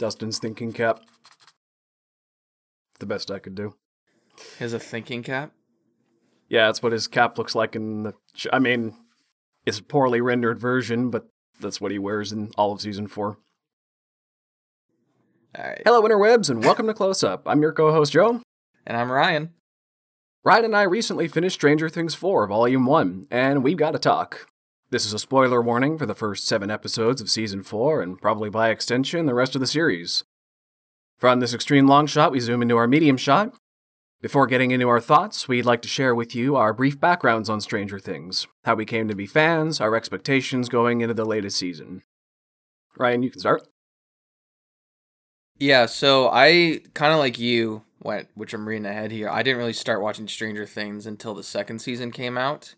Dustin's thinking cap. The best I could do. Has a thinking cap. Yeah, that's what his cap looks like in the. Sh- I mean, it's a poorly rendered version, but that's what he wears in all of season four. All right. Hello, interwebs, and welcome to Close Up. I'm your co-host Joe. And I'm Ryan. Ryan and I recently finished Stranger Things 4, Volume 1, and we've got to talk. This is a spoiler warning for the first seven episodes of Season 4, and probably by extension, the rest of the series. From this extreme long shot, we zoom into our medium shot. Before getting into our thoughts, we'd like to share with you our brief backgrounds on Stranger Things, how we came to be fans, our expectations going into the latest season. Ryan, you can start. Yeah, so I kind of like you went, which I'm reading ahead here. I didn't really start watching Stranger Things until the second season came out,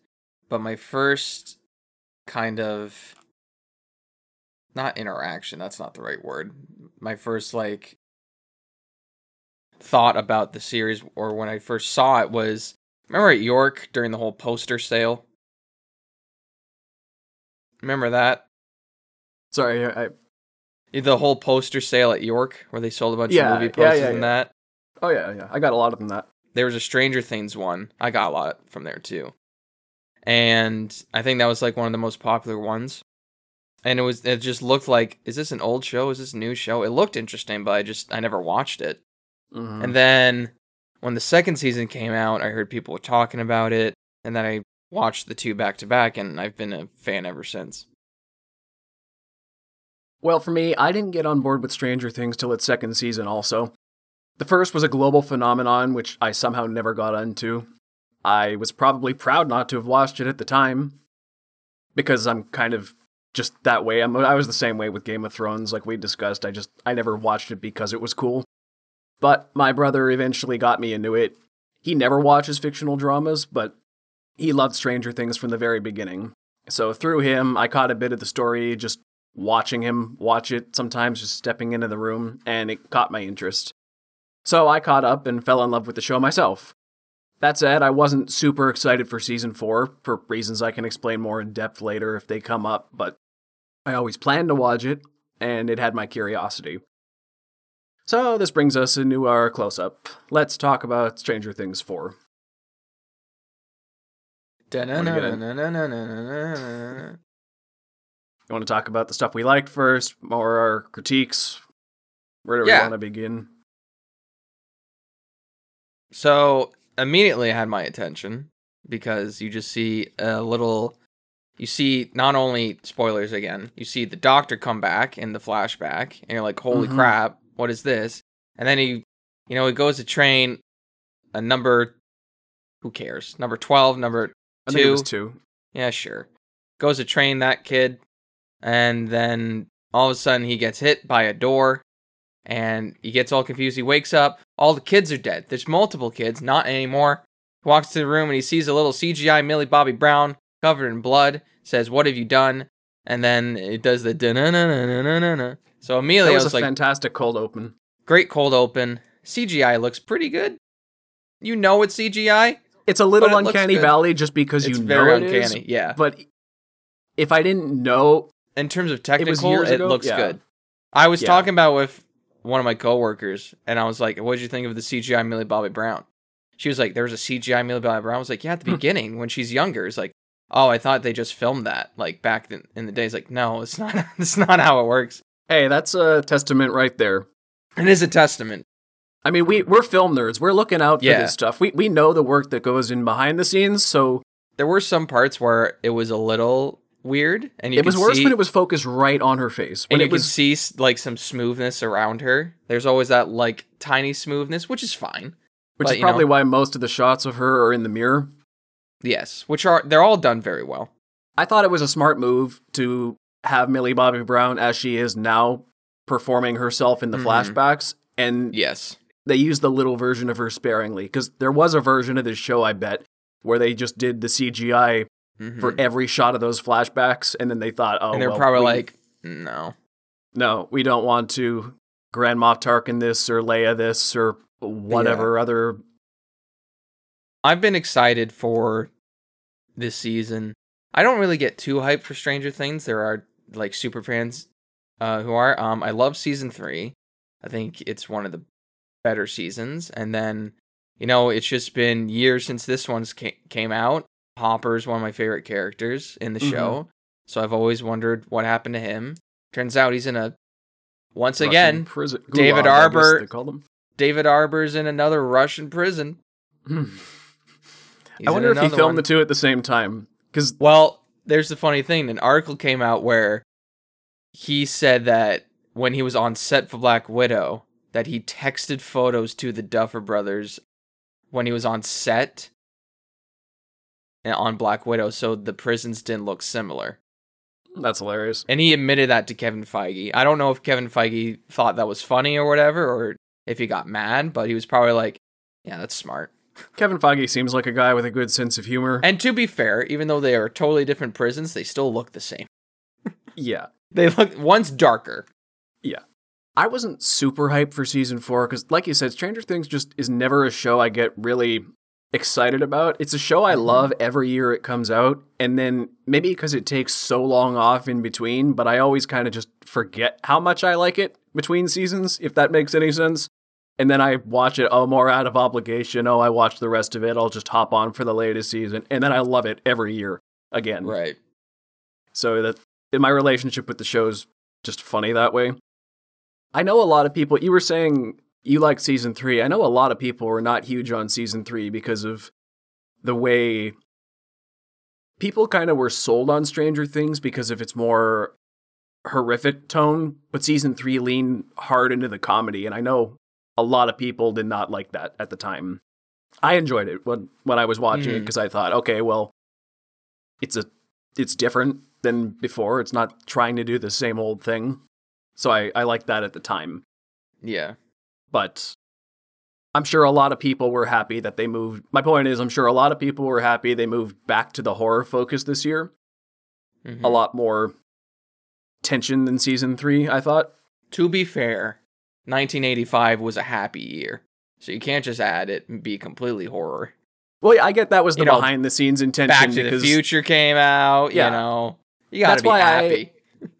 but my first kind of not interaction, that's not the right word. My first like thought about the series or when I first saw it was remember at York during the whole poster sale? Remember that? Sorry, I. The whole poster sale at York where they sold a bunch Yeah, of movie yeah, posters yeah, and that. Oh, yeah, yeah. I got a lot of them that. there was a Stranger Things one. I got a lot from there too. And I think that was like one of the most popular ones. And it was it just looked like is this an old show? Is this a new show? It looked interesting, but I just I never watched it. Mhm. And then when the second season came out, I heard people were talking about it, and then I watched the two back to back and I've been a fan ever since. Well, for me, I didn't get on board with Stranger Things till its second season, also. The first was a global phenomenon, which I somehow never got into. I was probably proud not to have watched it at the time, because I'm kind of just that way. I'm, I was the same way with Game of Thrones, like we discussed. I just, I never watched it because it was cool. But my brother eventually got me into it. He never watches fictional dramas, but he loved Stranger Things from the very beginning. So through him, I caught a bit of the story, just watching him watch it, sometimes just stepping into the room, and it caught my interest. So I caught up and fell in love with the show myself. That said, I wasn't super excited for season four for reasons I can explain more in depth later if they come up, but I always planned to watch it, and it had my curiosity. So this brings us into our close up. Let's talk about Stranger Things 4. You want to talk about the stuff we liked first, or our critiques? Where do we yeah. want to begin? So immediately had my attention because you just see a little you see not only spoilers again, you see the doctor come back in the flashback and you're like, Holy Mhm. crap, what is this? And then he you know, he goes to train a number who cares? Number twelve, number I think it was Two. two. yeah, sure. Goes to train that kid, and then all of a sudden he gets hit by a door, and he gets all confused. He wakes up, all the kids are dead. There's multiple kids, not anymore. He walks to the room and he sees a little CGI Millie Bobby Brown covered in blood. Says, "What have you done?" And then it does the na na na na na na. So That immediately was, was a like, fantastic cold open. "Great cold open." CGI looks pretty good. You know it's CGI. It's a little it uncanny valley just because It's you know it is, uncanny. Yeah. But if I didn't know, in terms of technical, it ago? looks Yeah. good. I was Yeah. talking about with one of my coworkers, and I was like, "What did you think of the CGI Millie Bobby Brown?" She was like, "There was a CGI Millie Bobby Brown." I was like, "Yeah, at the Hmm. beginning when she's younger." It's like, "Oh, I thought they just filmed that like back in, in the days." Like, no, it's not. It's not how it works. hey, that's a testament right there. It is a testament. I mean, we we're film nerds. We're looking out for Yeah. this stuff. We we know the work that goes in behind the scenes. So There were some parts where it was a little weird, and you it was worse see, when it was focused right on her face. When and you it could was see like some smoothness around her. There's always that like tiny smoothness, which is fine. which but, is you know. probably why most of the shots of her are in the mirror. Yes, which are they're all done very well. I thought it was a smart move to have Millie Bobby Brown as she is now performing herself in the Mhm. flashbacks and Yes. they used the little version of her sparingly because there was a version of this show I bet where they just did the CGI Mhm. for every shot of those flashbacks and then they thought oh and they're well, probably we- like, no. no we don't want to Grand Moff Tarkin this or Leia this or whatever other I've been excited for this season. I don't really get too hyped for Stranger Things. There are like super fans uh, who are. Um, I love season three. I think it's one of the better seasons. And then, you know, it's just been years since this one's ca- came out. Hopper's one of my favorite characters in the Mhm. show. So I've always wondered what happened to him. Turns out he's in a once Russian again, prison. David Gulag, guess Arbor- They called him. David Harbour's in another Russian prison. Hmm. I wonder if he filmed one. the two at the same time. Because Well, there's the funny thing. An article came out where he said that when he was on set for Black Widow, that he texted photos to the Duffer Brothers when he was on set on Black Widow, so the prisons didn't look similar. that's hilarious. And he admitted that to Kevin Feige. I don't know if Kevin Feige thought that was funny or whatever, or if he got mad, but he was probably like, "Yeah, that's smart." Kevin Feige seems like a guy with a good sense of humor. And to be fair, even though they are totally different prisons, they still look the same. yeah. They look one's darker. Yeah. I wasn't super hyped for season four because, like you said, Stranger Things just is never a show I get really excited about. It's a show I Mhm. love every year it comes out, and then maybe because it takes so long off in between, but I always kind of just forget how much I like it between seasons, if that makes any sense. And then I watch it, oh, more out of obligation. Oh, I watch the rest of it. I'll just hop on for the latest season. And then I love it every year again. Right. So that in my relationship with the show's just funny that way. I know a lot of people. You were saying you like season three. I know a lot of people were not huge on season three because of the way people kind of were sold on Stranger Things because of its more horrific tone. But season three leaned hard into the comedy, and I know a lot of people did not like that at the time. I enjoyed it when when I was watching it Mm. because I thought, okay, well, it's a it's different than before. It's not trying to do the same old thing. So I, I liked that at the time. Yeah. But I'm sure a lot of people were happy that they moved. My point is, I'm sure a lot of people were happy they moved back to the horror focus this year. Mhm. A lot more tension than season three, I thought. To be fair, 1985 was a happy year, so you can't just add it and be completely horror. Well, yeah, I get that was the You know, behind the scenes intention Back to the Future came out. Yeah. You know, you gotta That's be why I- happy.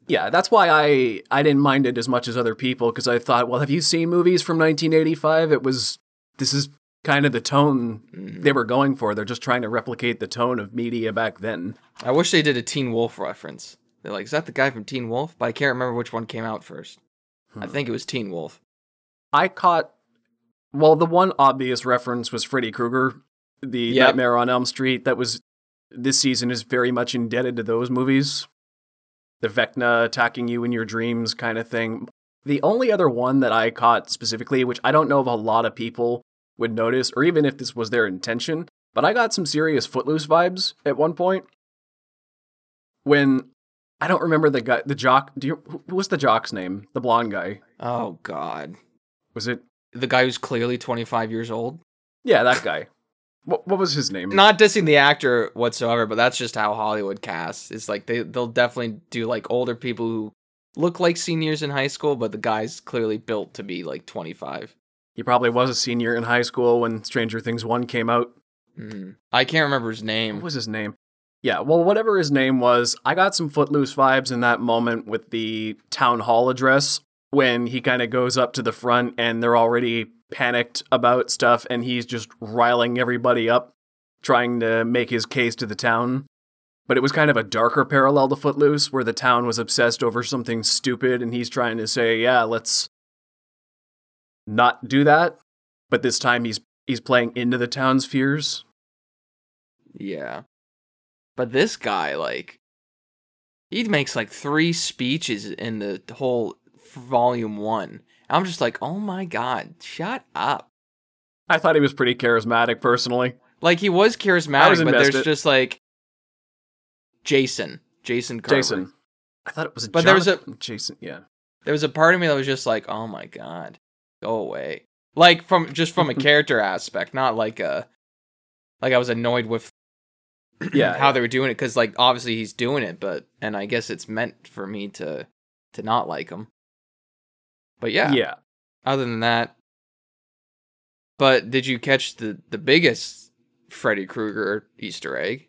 Yeah, that's why I I didn't mind it as much as other people because I thought, well, have you seen movies from 1985? It was this is kind of the tone Mhm. they were going for. They're just trying to replicate the tone of media back then. I wish they did a Teen Wolf reference. They're like, is that the guy from Teen Wolf? But I can't remember which one came out first. I Hmm. think it was Teen Wolf. I caught well, the one obvious reference was Freddy Krueger, the Yep. Nightmare on Elm Street. That was this season is very much indebted to those movies. The Vecna attacking you in your dreams kind of thing. The only other one that I caught specifically, which I don't know if a lot of people would notice, or even if this was their intention, but I got some serious Footloose vibes at one point. When I don't remember the guy, the jock. Do you, who was the jock's name? The blonde guy. Oh God, Was it? the guy who's clearly 25 years old. Yeah, that guy. What what was his name? Not dissing the actor whatsoever, but that's just how Hollywood casts. It's like they they'll definitely do like older people who look like seniors in high school, but the guy's clearly built to be like 25. He probably was a senior in high school when Stranger Things 1 came out. Mhm. I can't remember his name. What was his name? Yeah, well, whatever his name was, I got some Footloose vibes in that moment with the town hall address when he kind of goes up to the front and they're already panicked about stuff and he's just riling everybody up, trying to make his case to the town. But it was kind of a darker parallel to Footloose where the town was obsessed over something stupid and he's trying to say, yeah, let's not do that. But this time he's he's playing into the town's fears. Yeah. But this guy, like, he makes like three speeches in the whole volume one. I'm just like, oh my god, shut up. I thought he was pretty charismatic personally. Like he was charismatic, was but there's invested. just like Jason, Jason Carver. Jason. I thought it was But there was a- Jason, yeah. There was a part of me that was just like, oh my god, go away. Like from just from a character aspect, not like a like I was annoyed with Yeah, how they were doing it because like obviously he's doing it, but and I guess it's meant for me to to not like him. But yeah, Yeah. other than that. But did you catch the the biggest Freddy Krueger Easter egg?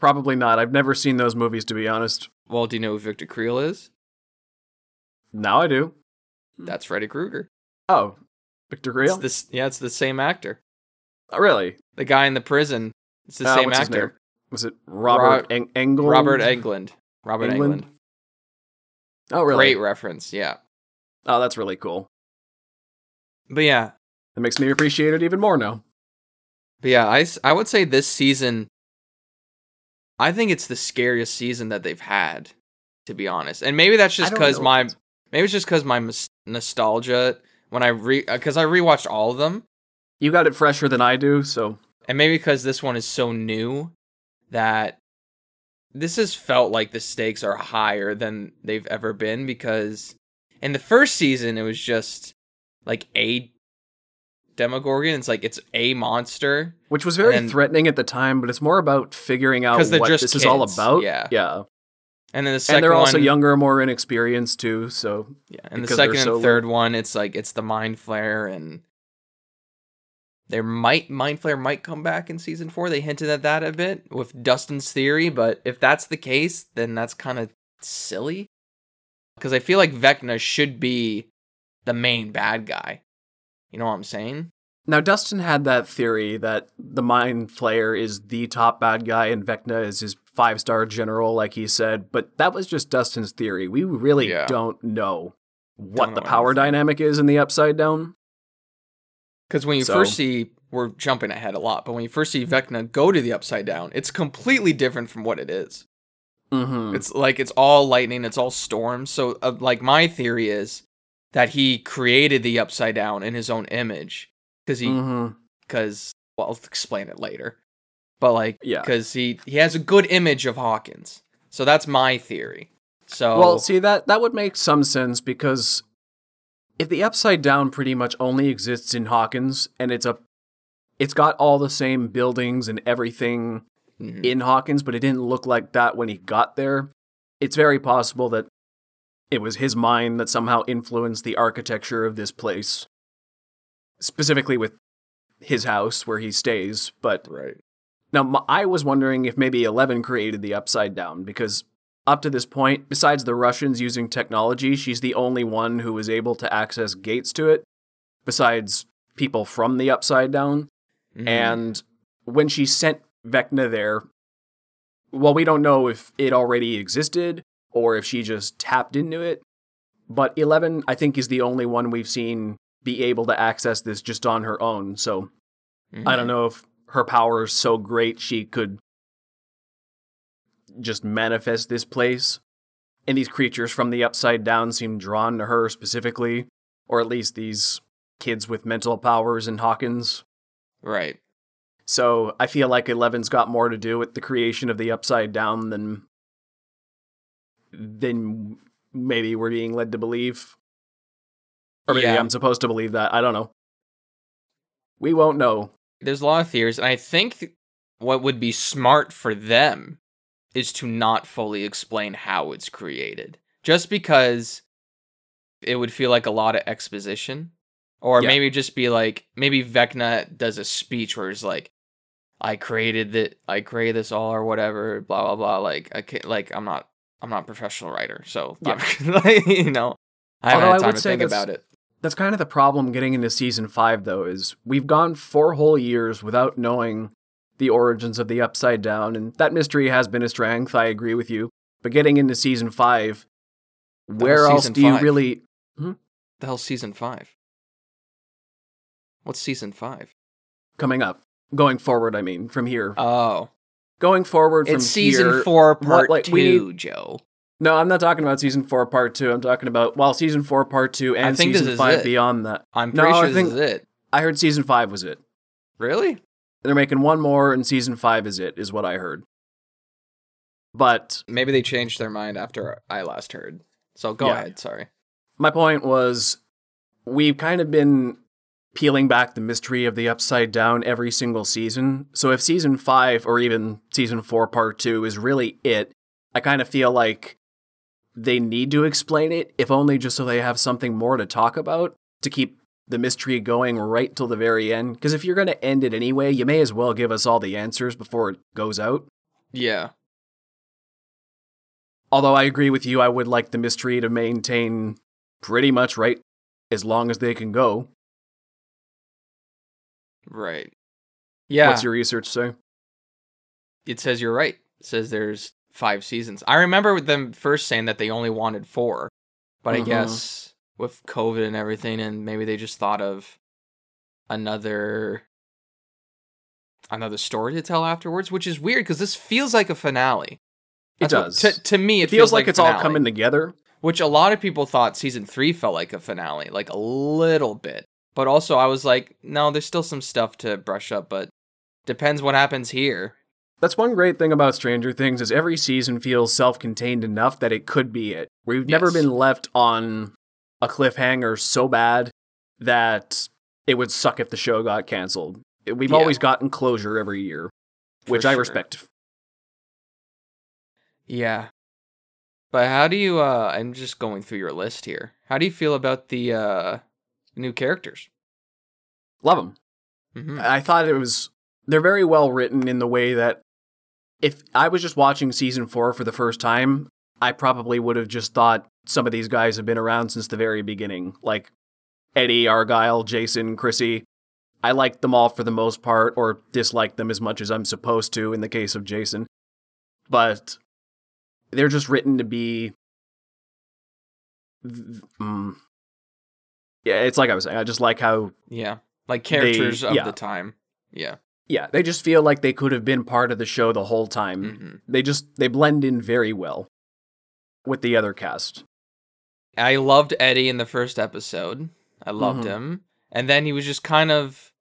Probably not. I've never seen those movies to be honest. Well, do you know who Victor Creel is? Now I do. That's Freddy Krueger. Oh, Victor It's Grill? this yeah, it's the same actor. oh, really? The guy in the prison. It's the Uh, same what's his actor. name? Was it Robert Ro- Eng- Englund? Robert Englund. Robert England. Englund. Oh, really? Great reference, yeah. Oh, that's really cool. But yeah, That makes me appreciate it even more now. but yeah, I, I would say this season I think it's the scariest season that they've had, to be honest. And maybe that's just because my maybe it's just because my nostalgia when I re uh, because I rewatched all of them, You got it fresher than I do, so and maybe because this one is so new that this has felt like the stakes are higher than they've ever been because in the first season it was just like a demogorgon it's like it's a monster which was very then- threatening at the time, but it's more about figuring out what this is all about. yeah. Yeah. and then the second And they're also one, younger, more inexperienced too, so yeah and the second so and third one it's like it's the mind flayer and there might mind flayer might come back in season four they hinted at that a bit with dustin's theory but if that's the case then that's kind of silly because i feel like vecna should be the main bad guy you know what i'm saying Now, Dustin had that theory that the Mind Flayer is the top bad guy and Vecna is his five star general, like he said, but that was just Dustin's theory. We really Yeah. don't know what Don't the know power anything. dynamic is in the Upside Down. because when you So- first see we're jumping ahead a lot but when you first see vecna go to the upside down it's completely different from what it is Mm-hmm. It's like it's all lightning, it's all storms. So, uh, like my theory is that he created the upside down in his own image because he mm-hmm. because well, I'll explain it later. But like, Yeah. because he he has a good image of Hawkins. So that's my theory. So Well, see that that would make some sense because if the upside down pretty much only exists in Hawkins and it's a it's got all the same buildings and everything Mhm. in Hawkins, but it didn't look like that when he got there. It's very possible that it was his mind that somehow influenced the architecture of this place, specifically with his house where he stays. But right. now I was wondering if maybe Eleven created the Upside Down because up to this point, besides the Russians using technology, she's the only one who was able to access gates to it. Besides people from the Upside Down. Mhm. And when she sent Vecna there, well, we don't know if it already existed or if she just tapped into it. But Eleven, I think, is the only one we've seen be able to access this just on her own. So I don't Mhm. know if her power is so great she could just manifest this place. And these creatures from the upside down seem drawn to her specifically, or at least these kids with mental powers in Hawkins. Right. So I feel like Eleven's got more to do with the creation of the Upside Down than than maybe we're being led to believe. Or maybe Yeah. I'm supposed to believe that. I don't know. We won't know. There's a lot of theories, and I think th- what would be smart for them is to not fully explain how it's created. Just because it would feel like a lot of exposition. Or Yeah. maybe just be like maybe Vecna does a speech where he's like, I created that I created this all or whatever, blah blah blah. Like I can't like I'm not I'm not a professional writer, so Yeah. like, you know I haven't Although had time would to say think that's- about it. That's kind of the problem getting into season five, though, is we've gone four whole years without knowing the origins of the Upside Down, and that mystery has been a strength. I agree with you. But getting into season five, where else do you five. really? Hmm? The hell's season five? What's season five? Coming up, going forward. I mean, from here, Oh, going forward from it's season here- four, what, part like, two, we Joe. No, I'm not talking about season four, part two. I'm talking about well, season four, part two, and season five beyond that. I'm No, pretty I sure think- this is it. I heard season five was it. Really? They're making one more, and season five is it, is what I heard. But Maybe they changed their mind after I last heard. So go Yeah. ahead. Sorry. my point was we've kind of been peeling back the mystery of the upside down every single season. So if season 5 or even season 4 part 2 is really it, I kind of feel like they need to explain it if only just so they have something more to talk about to keep the mystery going right till the very end because if you're going to end it anyway, you may as well give us all the answers before it goes out. Yeah. Although I agree with you, I would like the mystery to maintain pretty much right as long as they can go. Right. Yeah. What's your research say? it says you're right. It says there's five seasons. I remember them first saying that they only wanted four, but I Mhm. guess with COVID and everything, and maybe they just thought of another another story to tell afterwards, which is weird because this feels like a finale. It That's what- does. to, to me, it, it feels like, a it's all coming together. Which a lot of people thought season three felt like a finale, like a little bit. But also, I was like, no, there's still some stuff to brush up, but depends what happens here. That's one great thing about Stranger Things is every season feels self-contained enough that it could be it. We've never been left on a cliffhanger so bad that it would suck if the show got canceled. We've Yeah. always gotten closure every year, For which I respect. Yeah. But how do you uh I'm just going through your list here. How do you feel about the uh new characters? Love them. hmm I thought it was they're very well written in the way that if I was just watching season 4 for the first time, I probably would have just thought some of these guys have been around since the very beginning. Like Eddie, Argyle, Jason, Chrissy. I liked them all for the most part or disliked them as much as I'm supposed to in the case of Jason. But they're just written to be mm, Yeah, it's like I was saying. I just like how Yeah. Like characters of yeah. the time. Yeah. Yeah, they just feel like they could have been part of the show the whole time. hmm They just they blend in very well with the other cast. I loved Eddie in the first episode. I loved Mhm. him. And then he was just kind of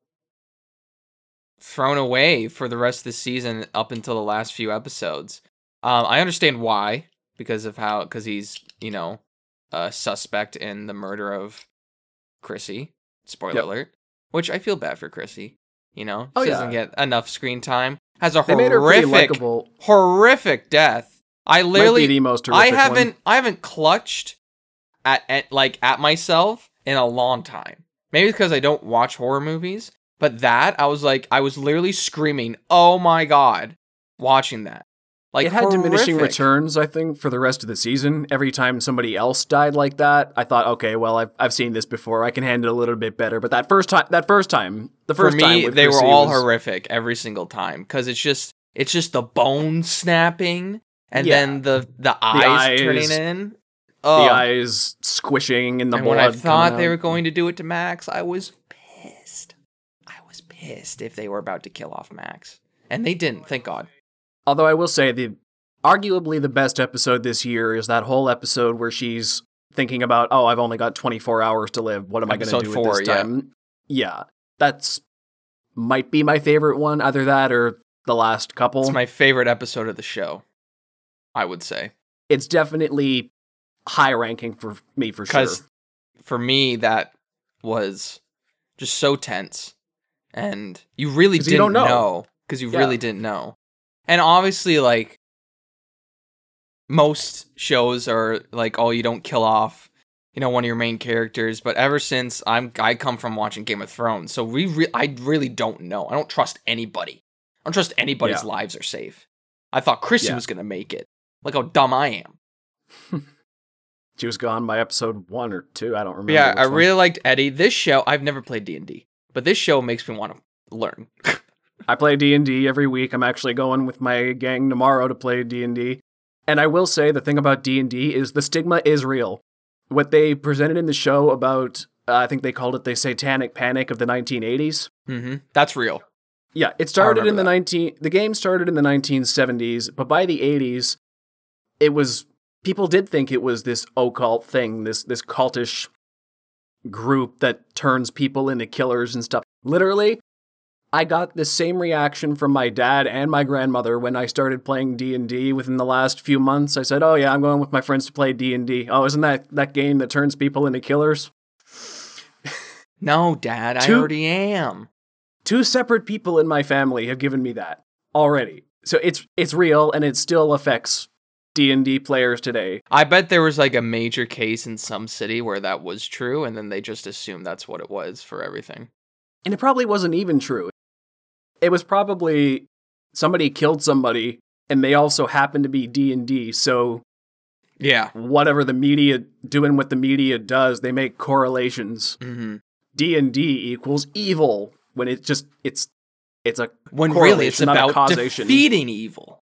thrown away for the rest of the season up until the last few episodes. Um, I understand why because of how because he's you know a suspect in the murder of Chrissy. Spoiler Yep. alert. Which I feel bad for Chrissy. You know, Oh, she yeah. doesn't get enough screen time. Has a They made her pretty horrific, horrific death. I literally the most I haven't One. I haven't clutched at, at like at myself in a long time. Maybe because I don't watch horror movies, but that I was like I was literally screaming, "Oh my god!" watching that. Like it had diminishing returns, I think, for the rest of the season. Every time somebody else died like that, I thought, okay, well, I've I've seen this before. I can handle it a little bit better. But that first time, that first time, the For first time me, they were all was- horrific every single time because it's just it's just the bone snapping and Yeah. then the the eyes, eyes- turning in. The Oh, eyes squishing in the and blood. when I thought they out. were going to do it to Max, I was pissed. I was pissed if they were about to kill off Max, and they didn't. Thank God. Although I will say the arguably the best episode this year is that whole episode where she's thinking about, oh, I've only got 24 hours to live. What am I going Episode to do four, with this yeah. time? Yeah, that's might be my favorite one. Either that or the last couple. It's my favorite episode of the show. I would say it's definitely high ranking for me for sure. because for me that was just so tense, and you really didn't you know. because you Yeah. really didn't know, and obviously like most shows are like, oh, you don't kill off, you know, one of your main characters. But ever since I'm, I come from watching Game of Thrones, so we, re- I really don't know. I don't trust anybody. I don't trust anybody's Yeah. lives are safe. I thought Chrissy Yeah. was gonna make it. Look how dumb I am. She was gone by episode one or two. I don't remember. But yeah, I one. really liked Eddie. This show, I've never played D and D, but this show makes me want to learn. I play D and D every week. I'm actually going with my gang tomorrow to play D and I will say the thing about D and D is the stigma is real. What they presented in the show about, uh, I think they called it the Satanic Panic of the 1980s. hmm That's real. Yeah, it started in the that. 19. The game started in the 1970s, but by the 80s, it was people did think it was this occult thing, this this cultish group that turns people into killers and stuff. Literally, I got the same reaction from my dad and my grandmother when I started playing D&D within the last few months. I said, "Oh yeah, I'm going with my friends to play D&D." Oh, isn't that that game that turns people into killers? No, Dad, I already am. two separate people in my family have given me that already. So it's it's real and it still affects D&D players today. I bet there was like a major case in some city where that was true, and then they just assumed that's what it was for everything. And it probably wasn't even true. It was probably somebody killed somebody and they also happened to be D&D. So Yeah. whatever the media doing what the media does, they make correlations. hmm D and D equals evil when it's just it's it's a When really it's Correlation, not a about causation. defeating evil.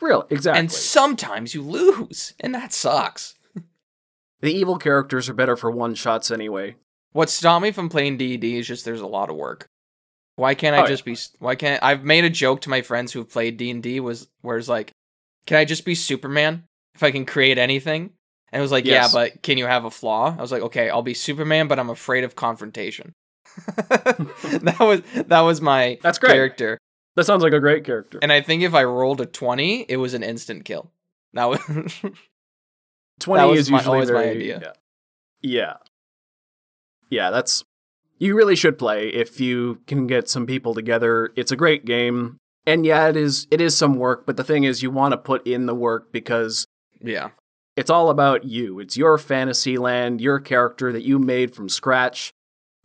real exactly. And sometimes you lose, and that sucks. the evil characters are better for one shots anyway. What stopped me from playing D&D is just there's a lot of work. Why can't I Oh, yeah. just be why can't I've made a joke to my friends who've played D&D was where it's like can I just be Superman if I can create anything? And it was like, Yes. yeah, but can you have a flaw? I was like, okay, I'll be Superman, but I'm afraid of confrontation. that was that was my That's great. character. That sounds like a great character. And I think if I rolled a 20, it was an instant kill. That was Twenty was is my- usually always my idea. Yeah. yeah, yeah. That's you really should play if you can get some people together. It's a great game, and yeah, it is. It is some work, but the thing is, you want to put in the work because yeah. it's all about you. It's your fantasy land, your character that you made from scratch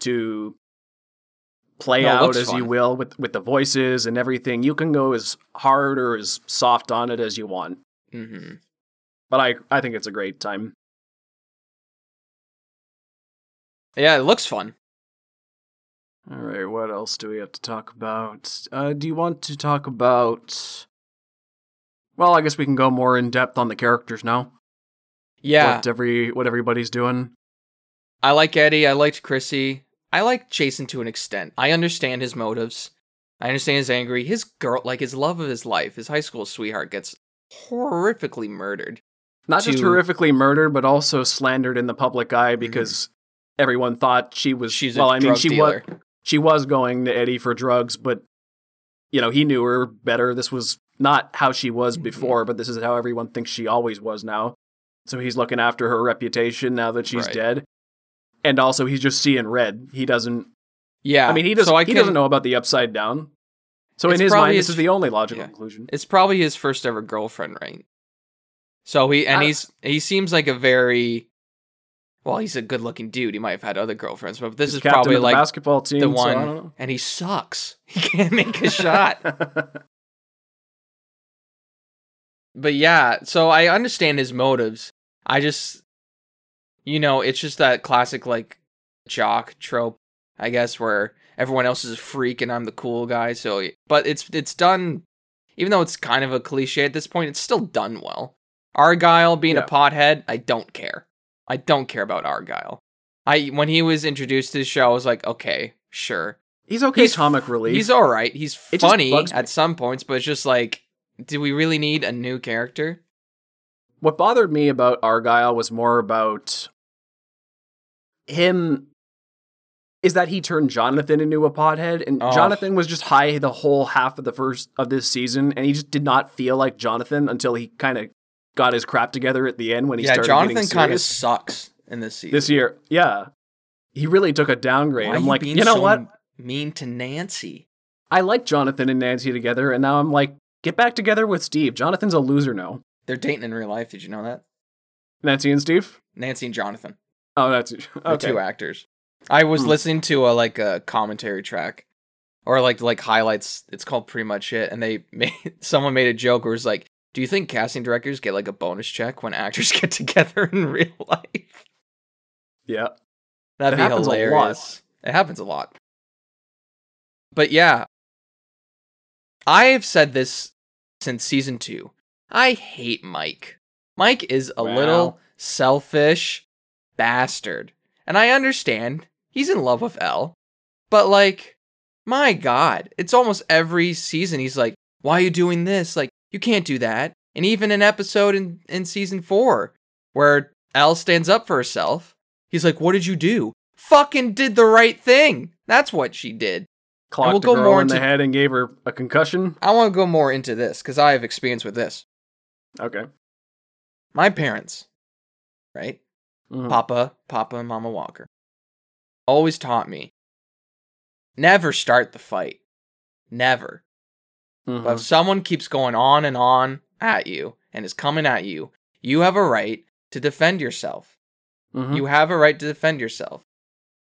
to play No, out as you will with with the voices and everything. You can go as hard or as soft on it as you want. Mhm. But I I think it's a great time. Yeah, it looks fun. All right, what else do we have to talk about? Uh, do you want to talk about? Well, I guess we can go more in depth on the characters now. Yeah. what every what everybody's doing. I like Eddie. I liked Chrissy. I like Jason to an extent. I understand his motives. I understand he's angry. His girl, like his love of his life, his high school sweetheart, gets horrifically murdered. Not just horrifically murdered, but also slandered in the public eye because everyone thought she was. Mm-hmm. She's well, a I mean, she dealer. was she was going to Eddie for drugs, but you know he knew her better. This was not how she was Mhm. before, but this is how everyone thinks she always was now. So he's looking after her reputation now that she's Right. dead, and also he's just seeing red. He doesn't. Yeah. I mean, he doesn't. So he doesn't know about the upside down. So in his mind, this is the only logical yeah. conclusion. It's probably his first ever girlfriend, right? So he and he's he seems like a very well, he's a good looking dude. He might have had other girlfriends, but this He's is probably like basketball team. the one, don't and he sucks. He can't make a shot. but yeah, so I understand his motives. I just, you know, it's just that classic like jock trope, I guess, where everyone else is a freak and I'm the cool guy. So, but it's it's done, even though it's kind of a cliche at this point, it's still done well. Argyle being Yeah. a pothead, I don't care. I don't care about Argyle. I when he was introduced to the show, I was like, okay, sure. he's okay. He's- comic relief. He's all right. He's It funny at some points, but it's just like, do we really need a new character? What bothered me about Argyle was more about him is that he turned Jonathan into a pothead and Oh. Jonathan was just high the whole half of the first of this season and he just did not feel like Jonathan until he kind of got his crap together at the end when he yeah, started Jonathan kind of sucks in this season. this year. Yeah. He really took a downgrade. Why I'm like, you know so what? Mean to Nancy. I like Jonathan and Nancy together and now I'm like, get back together with Steve. Jonathan's a loser now. They're dating in real life. Did you know that? Nancy and Steve? Nancy and Jonathan. Oh, that's okay. two actors. I was Hmm. listening to a like a commentary track, or like like highlights. It's called pretty much it, and they made someone made a joke where it's like, "Do you think casting directors get like a bonus check when actors get together in real life?" Yeah. That'd It be happens a lot. hilarious. It happens a lot. But yeah, I have said this since season two. I hate Mike. Mike is a Wow. little selfish bastard. And I understand he's in love with El. But like, my God, it's almost every season he's like, why are you doing this? Like, you can't do that. And even an episode in, in season four where El stands up for herself, he's like, what did you do? Fucking did the right thing. That's what she did. Clocked we'll go girl more in the head and gave her a concussion. I want to go more into this because I have experience with this. Okay. My parents, right? Mhm. Papa, Papa, and Mama Walker always taught me never start the fight. Never. Mhm. But if someone keeps going on and on at you and is coming at you, you have a right to defend yourself. Mhm. You have a right to defend yourself.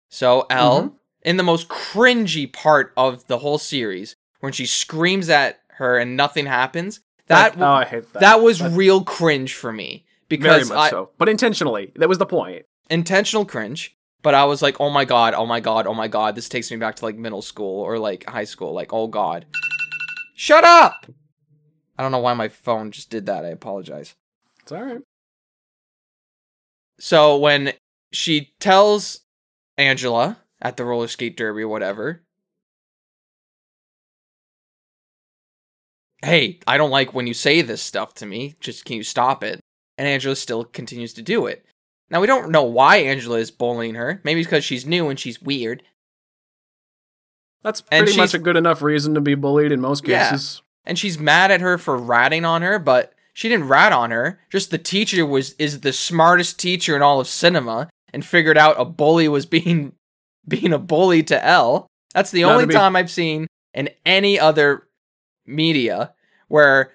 So, El, Mhm. in the most cringy part of the whole series, when she screams at her and nothing happens, that oh, I hate that. that was That- real cringe for me because Very much I, so. But intentionally. That was the point. intentional cringe. But I was like, oh my god, oh my god, oh my god. This takes me back to like middle school or like high school. Like, oh god, shut up. I don't know why my phone just did that. I apologize. It's all right. So when she tells Angela at the roller skate derby or whatever, hey, I don't like when you say this stuff to me. Just can you stop it? And Angela still continues to do it. Now we don't know why Angela is bullying her. Maybe it's because she's new and she's weird. That's pretty much a good enough reason to be bullied in most cases. Yeah. And she's mad at her for ratting on her, but she didn't rat on her. Just the teacher was is the smartest teacher in all of cinema and figured out a bully was being being a bully to El. That's the only be- time I've seen in any other media where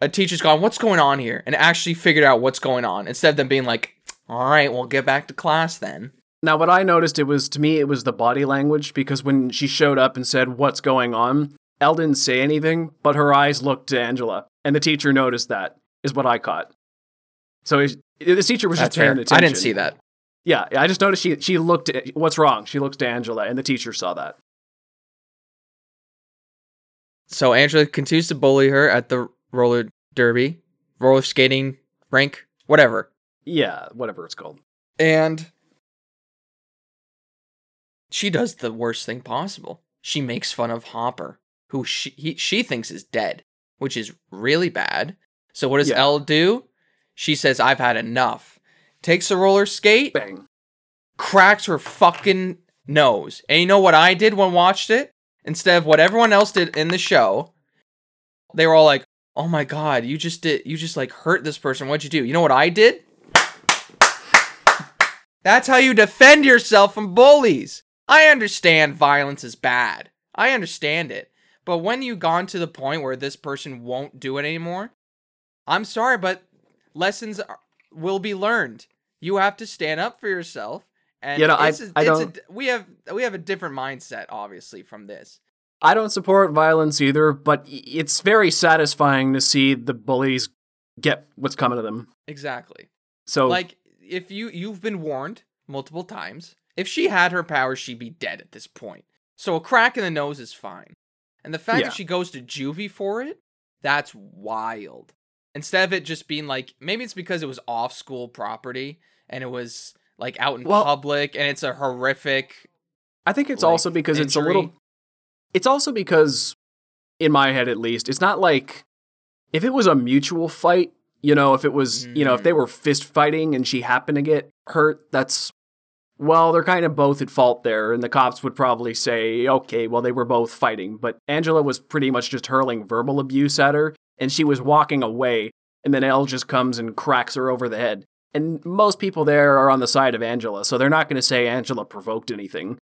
a teacher's gone, "What's going on here?" and actually figured out what's going on instead of them being like, "All right, we'll get back to class then." Now, what I noticed, it was to me, it was the body language because when she showed up and said, What's going on? El didn't say anything, but her eyes looked to Angela. And the teacher noticed that, is what I caught. So it- the teacher was That's just paying fair. attention. I didn't see that. Yeah, I just noticed she, she looked at, What's wrong? She looks to Angela, and the teacher saw that. So Angela continues to bully her at the roller derby, roller skating rink, whatever. Yeah, whatever it's called. And she does the worst thing possible. She makes fun of Hopper, who she he, she thinks is dead, which is really bad. So what does Yeah. El do? She says, "I've had enough." Takes a roller skate, Bang. cracks her fucking nose. And you know what I did when watched it? Instead of what everyone else did in the show, they were all like, "Oh my god, you just did you just like hurt this person. What'd you do?" You know what I did? That's how you defend yourself from bullies. I understand violence is bad. I understand it. But when you've gone to the point where this person won't do it anymore, I'm sorry, but lessons are, will be learned. You have to stand up for yourself. And You know, I- it's a- I it's a don't- d- we have we have a different mindset, obviously, from this. I don't support violence either, but it's very satisfying to see the bullies get what's coming to them. Exactly. So, Like if you you've been warned multiple times. If she had her powers, she'd be dead at this point. So a crack in the nose is fine. And the fact Yeah. that she goes to juvie for it, that's wild. Instead of it just being like maybe it's because it was off school property and it was like out in Well- public and it's a horrific I think it's like, also because it's a little. It's also because, in my head at least, it's not like if it was a mutual fight. You know, if it was, you know, if Mm. they were fist fighting and she happened to get hurt, that's well, they're kind of both at fault there, and the cops would probably say, okay, well, they were both fighting. But Angela was pretty much just hurling verbal abuse at her, and she was walking away, and then El just comes and cracks her over the head. And most people there are on the side of Angela, so they're not going to say Angela provoked anything.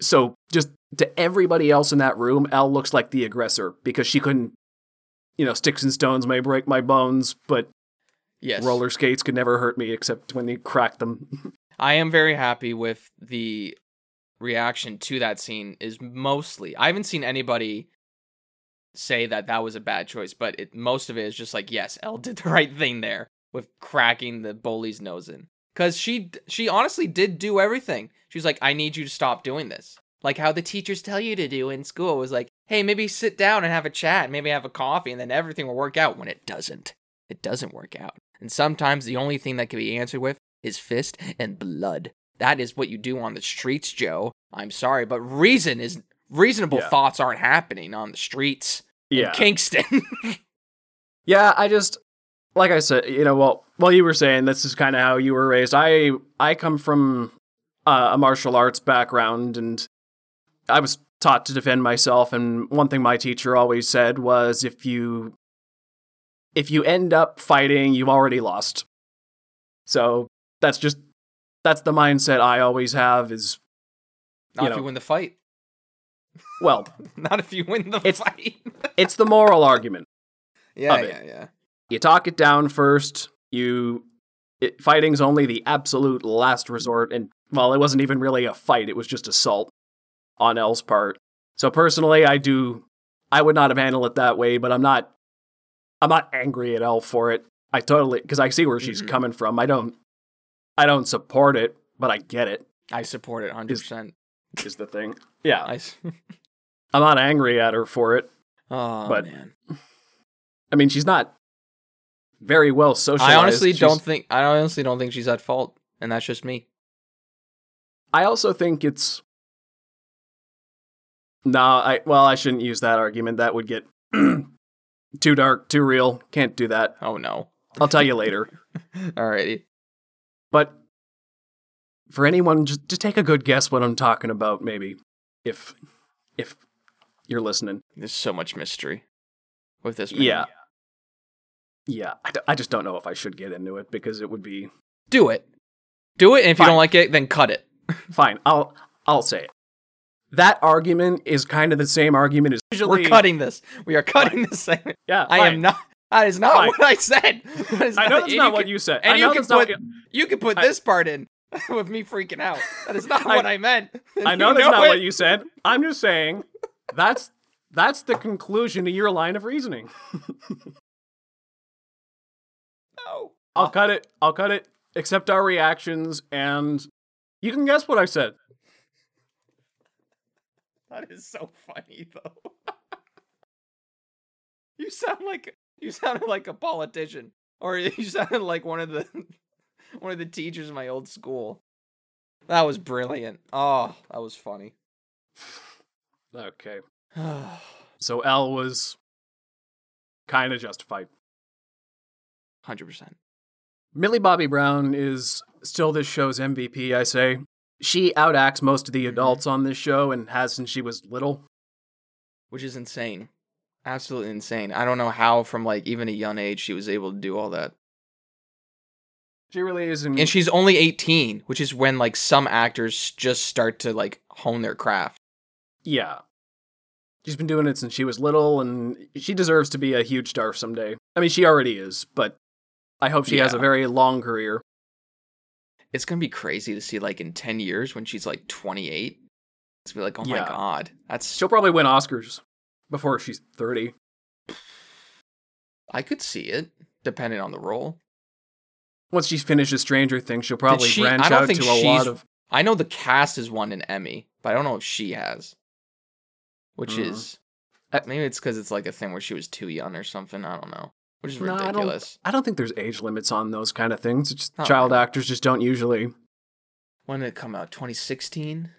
So just to everybody else in that room, El looks like the aggressor because she couldn't, you know, sticks and stones may break my bones, but yes. roller skates could never hurt me except when they crack them. I am very happy with the reaction to that scene is mostly I haven't seen anybody say that that was a bad choice, but it, most of it is just like yes, El did the right thing there with cracking the bully's nose in cuz she she honestly did do everything. She was like I need you to stop doing this. Like how the teachers tell you to do in school was like, "Hey, maybe sit down and have a chat, maybe have a coffee and then everything will work out when it doesn't. It doesn't work out. And sometimes the only thing that can be answered with is fist and blood. That is what you do on the streets, Joe. I'm sorry, but reason is reasonable Yeah. thoughts aren't happening on the streets in yeah. Kingston. Yeah, I just like I said, you know, well, while you were saying this is kind of how you were raised. I I come from uh, a martial arts background, and I was taught to defend myself. And one thing my teacher always said was, if you if you end up fighting, you've already lost. So that's just that's the mindset I always have. Is Not You if you win the fight. well, Not if you win the It's- fight. it's the moral argument. yeah, yeah, yeah. you talk it down first. You it, fighting's only the absolute last resort, and well, it wasn't even really a fight; it was just assault on El's part. So personally, I do, I would not have handled it that way, but I'm not, I'm not angry at El for it. I totally because I see where she's Mhm. coming from. I don't, I don't support it, but I get it. I support it 100%. Is the thing. Yeah, I I'm not angry at her for it. oh, But man. I mean, she's not very well socialized. I honestly She's- don't think I honestly don't think she's at fault, and that's just me. I also think it's. No, I well, I shouldn't use that argument. That would get too dark, too real. Can't do that. Oh no. I'll tell you later. Alrighty. But for anyone, just just take a good guess what I'm talking about. Maybe if if you're listening. There's so much mystery with this. Yeah. man. Yeah, I, d- I just don't know if I should get into it because it would be Do it. Do it, and if you don't like it, then cut it. fine. I'll I'll say it. That argument is kind of the same argument as usually. We're cutting this. We are cutting this segment. Yeah, I am not. That is not what I said. I know not- that's not what can- you said. and I you know can put- what You can put I- this part in with me freaking out. That is not I- what I meant. I know You that's not it. what you said. I'm just saying that's that's the conclusion to your line of reasoning. No. I'll cut it. I'll cut it. Accept our reactions, and you can guess what I said. That is so funny though. you sound like you sounded like a politician, or you sounded like one of the one of the teachers in my old school. That was brilliant. Oh, that was funny. Okay. So El was kind of justified. 100%. Millie Bobby Brown is still this show's MVP, I say. She outacts most of the mm-hmm. adults on this show and has since she was little. Which is insane. Absolutely insane. I don't know how from like even a young age she was able to do all that. She really is. And And she's only 18, which is when like some actors just start to like hone their craft. yeah. She's been doing it since she was little, and she deserves to be a huge star someday. I mean, she already is, but I hope she has a very long career. It's gonna be crazy to see like in 10 years when she's like 28. It's gonna be like, oh Yeah. my god, that's She'll probably win Oscars before she's 30. I could see it depending on the role. Once she finishes Stranger Things, she'll probably she- branch out to a lot of. I know the cast has won an Emmy, but I don't know if she has. Which Mhm. is uh, maybe it's because it's like a thing where she was too young or something. I don't know. Which is No, I don't- ridiculous. I don't think there's age limits on those kind of things. It's just Oh, child actors just don't usually. When did it come out? 2016?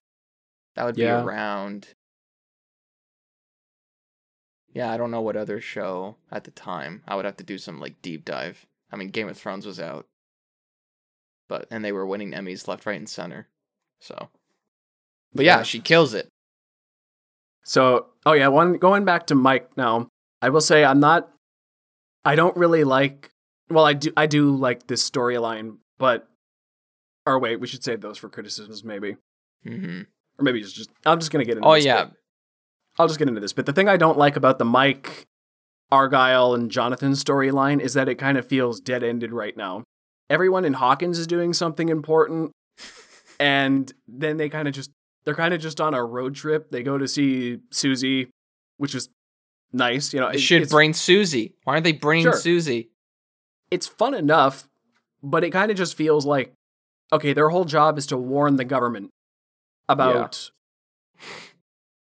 That would Yeah. be around. Yeah, I don't know what other show at the time. I would have to do some like deep dive. I mean, Game of Thrones was out, but and they were winning Emmys left, right, and center. So, but yeah, Yeah. she kills it. So, oh yeah, one going back to Mike now. I will say I'm not I don't really like well, I do I do like this storyline, but or wait, we should save those for criticisms maybe. Mm-hmm. Or maybe just, just I'm just going to get into Oh yeah, bit. I'll just get into this. But the thing I don't like about the Mike Argyle and Jonathan storyline is that it kind of feels dead-ended right now. Everyone in Hawkins is doing something important and then they kind of just they're kind of just on a road trip. They go to see Susie, which is nice. You know, they it- should bring Susie. Why aren't they bringing Sure. Susie? it's fun enough, but it kind of just feels like okay, their whole job is to warn the government about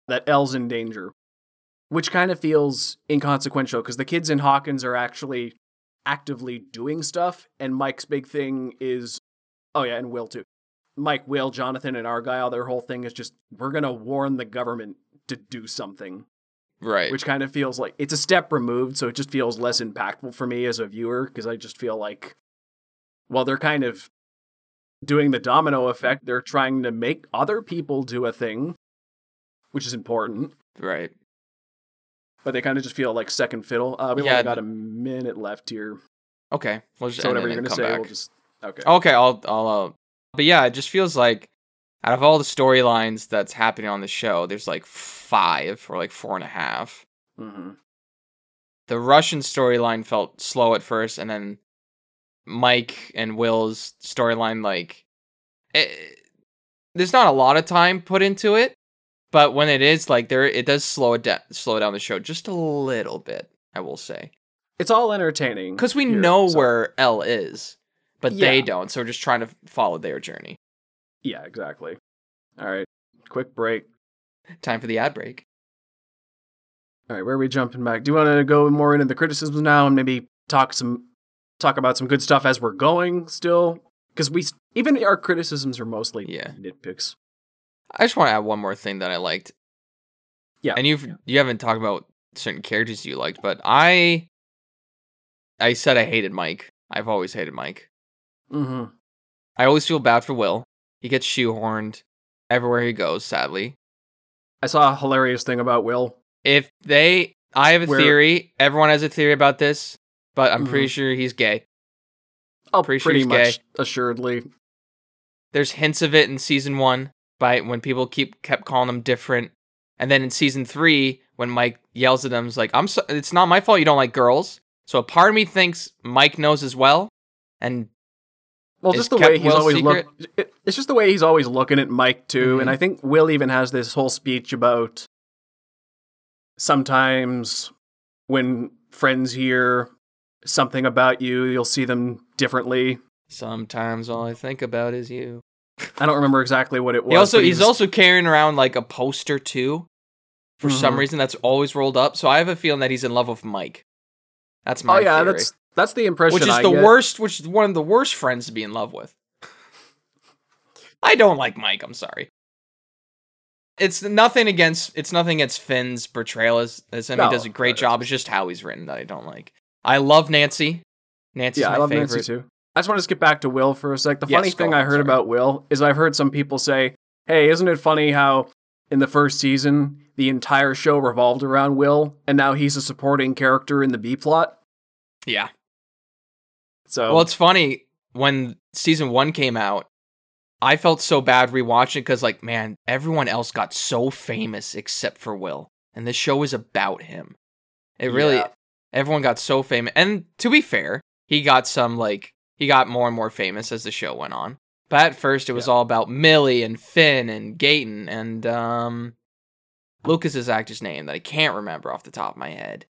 that El's in danger, which kind of feels inconsequential because the kids in Hawkins are actually actively doing stuff, and Mike's big thing is, oh yeah, and Will too. Mike, Will, Jonathan, and Argyle, their whole thing is just we're gonna warn the government to do something, Right. which kind of feels like it's a step removed, so it just feels less impactful for me as a viewer because I just feel like, well, they're kind of doing the domino effect. They're trying to make other people do a thing, which is important, right. but they kind of just feel like second fiddle. Uh, we Yeah, only got a minute left here, Okay. We'll just so whatever you're gonna come say, back. we'll just okay. Okay, I'll I'll uh, but yeah, it just feels like out of all the storylines that's happening on the show, there's like five or like four and a half. hmm The Russian storyline felt slow at first, and then Mike and Will's storyline, like, it, there's not a lot of time put into it, but when it is, like, there it does slow it down, slow down the show just a little bit. I will say. it's all entertaining because we here, know so- where El is, but they don't. So we're just trying to follow their journey. Yeah, exactly. All right, quick break. Time for the ad break. All right, where are we jumping back? Do you want to go more into the criticisms now and maybe talk some talk about some good stuff as we're going still? Because we even our criticisms are mostly Yeah. nitpicks. I just want to add one more thing that I liked. Yeah. and you've you haven't talked about certain characters you liked, but I I said I hated Mike. I've always hated Mike. Mm-hmm. I always feel bad for Will. He gets shoehorned everywhere he goes. Sadly, I saw a hilarious thing about Will. if they, I have a Where- theory. Everyone has a theory about this, but I'm Mhm. pretty sure he's gay. Oh, Pretty pretty, sure much assuredly. There's hints of it in season one by when people keep kept calling him different, and then in season three when Mike yells at him, he's like, "I'm so, it's not my fault you don't like girls." So a part of me thinks Mike knows as well, and Well, just the way he's always secret? look. it- It's just the way he's always looking at Mike too, and Mhm. I think Will even has this whole speech about sometimes when friends hear something about you, you'll see them differently. sometimes all I think about is you. I don't remember exactly what it was. He also but he's also carrying around like a poster too, for some Mhm. reason that's always rolled up. So I have a feeling that he's in love with Mike. That's my Oh yeah, theory. that's that's the impression. which is I the get. worst which is one of the worst friends to be in love with i don't like mike i'm sorry it's nothing against it's nothing against finn's portrayal as, as him No, he does a great job it's just how he's written that i don't like i love nancy nancy's Yeah, my I love favorite Nancy too. I just want to skip back to Will for a sec. The Yes, funny thing on, I heard sorry. about Will is I've heard some people say, "Hey, isn't it funny how in the first season the entire show revolved around Will, and now he's a supporting character in the B plot?" yeah So well it's funny when season one came out i felt so bad rewatching it because like man everyone else got so famous except for will and this show is about him it really Yeah. everyone got so famous and to be fair he got some like he got more and more famous as the show went on but at first it was all about millie and finn and Gaten and um lucas's actor's name that i can't remember off the top of my head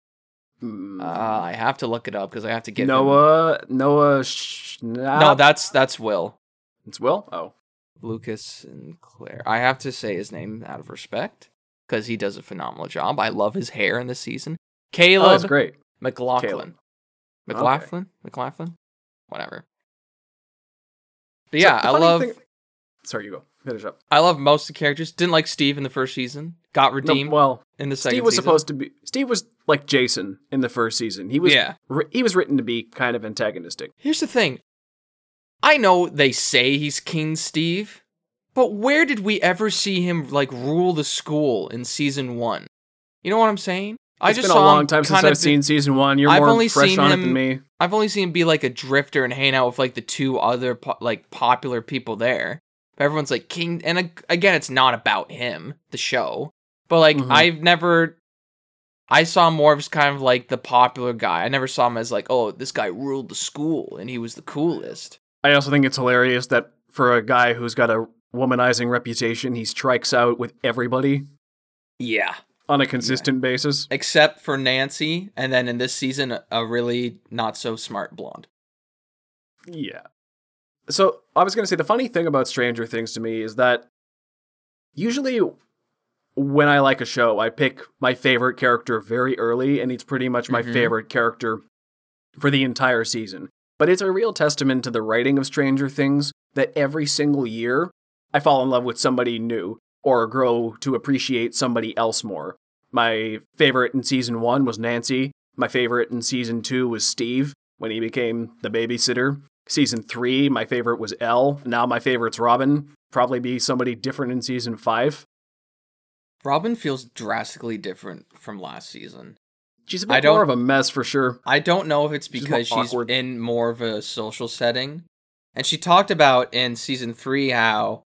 Mm, uh, i have to look it up because i have to get Noah Noah Schnapp. no that's that's will it's Will. Oh, lucas and claire i have to say his name out of respect because he does a phenomenal job i love his hair in this season oh, caleb that's great. McLaughlin. Caleb. McLaughlin? McLaughlin? Whatever. But yeah, the I love thing- Sorry, you go. Finish up. I love most of the characters. Didn't like Steve in the first season. Got No, redeemed well, in the second Steve was season. supposed to be. Steve was like Jason in the first season. He was. Yeah. he was written to be kind of antagonistic. Here's the thing. I know they say he's King Steve, but where did we ever see him like rule the school in season one? You know what I'm saying? I It's just been a long time since I've be- seen season one. You're I've more only fresh seen on it him- than me. I've only seen him be like a drifter and hang out with like the two other po- like popular people there. But everyone's like King, and ag- again, it's not about him, the show. But like, Mhm. I've never, I saw him more of as kind of like the popular guy. I never saw him as like, oh, this guy ruled the school and he was the coolest. I also think it's hilarious that for a guy who's got a womanizing reputation, he strikes out with everybody Yeah, on a consistent basis. except for Nancy, and then in this season, a- really not so smart blonde. Yeah. So I was going to say the funny thing about Stranger Things to me is that usually when I like a show, I pick my favorite character very early, and it's pretty much my Mhm. favorite character for the entire season. But it's a real testament to the writing of Stranger Things that every single year I fall in love with somebody new or grow to appreciate somebody else more. My favorite in season one was Nancy. My favorite in season two was Steve when he became the babysitter. Season three, my favorite was El. Now my favorite's Robin. Probably be somebody different in season five. Robin feels drastically different from last season. She's a I bit don't- more of a mess for sure. I don't know if it's because she's awkward. in more of a social setting. And she talked about in season three how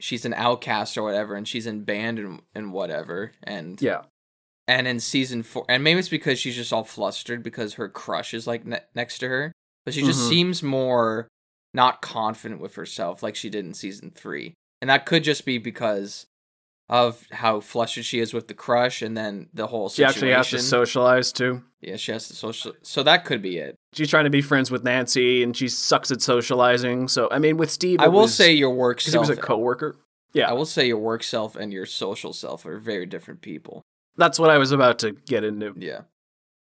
she's an outcast or whatever, and she's in band and, and whatever. And Yeah. and in season four, and maybe it's because she's just all flustered because her crush is like ne- next to her, but she just Mhm. seems more not confident with herself like she did in season three. And that could just be because of how flustered she is with the crush, and then the whole She actually has to socialize too. yeah, she has to social. So that could be it. She's trying to be friends with Nancy, and she sucks at socializing. So I mean, with Steve, I will was- say your work because he self. was a coworker. Yeah, I will say your work self and your social self are very different people. that's what I was about to get into. Yeah.